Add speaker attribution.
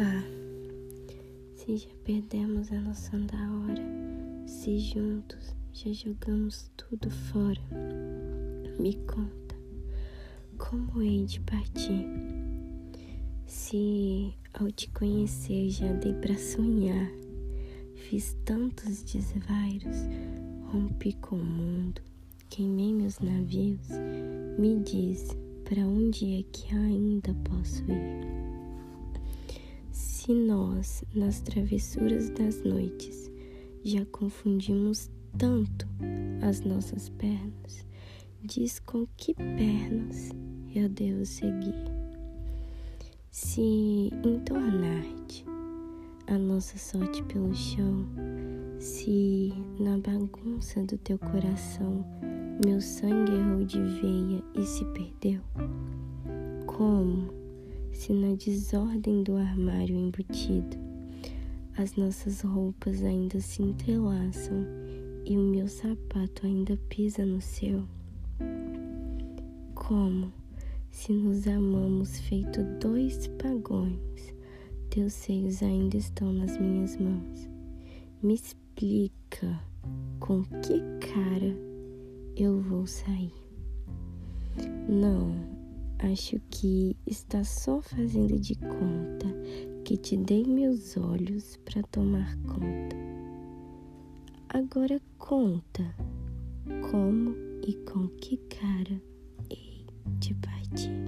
Speaker 1: Ah, se já perdemos a noção da hora, se juntos já jogamos tudo fora, me conta, como hei de partir? Se ao te conhecer já dei para sonhar, fiz tantos desvairos, rompi com o mundo, queimei meus navios, me diz para onde é que ainda posso ir? Se nós, nas travessuras das noites, já confundimos tanto as nossas pernas, diz com que pernas eu devo seguir. Se entornar-te a nossa sorte pelo chão, se na bagunça do teu coração meu sangue errou de veia e se perdeu, como se na desordem do armário embutido as nossas roupas ainda se entrelaçam e o meu sapato ainda pisa no seu? Como se nos amamos feito dois pagões, teus seios ainda estão nas minhas mãos. Me explica com que cara eu vou sair. Não, Acho que está só fazendo de conta que te dei meus olhos para tomar conta. Agora conta como e com que cara hei de partir.